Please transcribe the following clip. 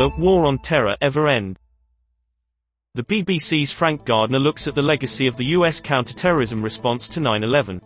the war on terror ever end? The BBC's Frank Gardner looks at the legacy of the U.S. counterterrorism response to 9-11.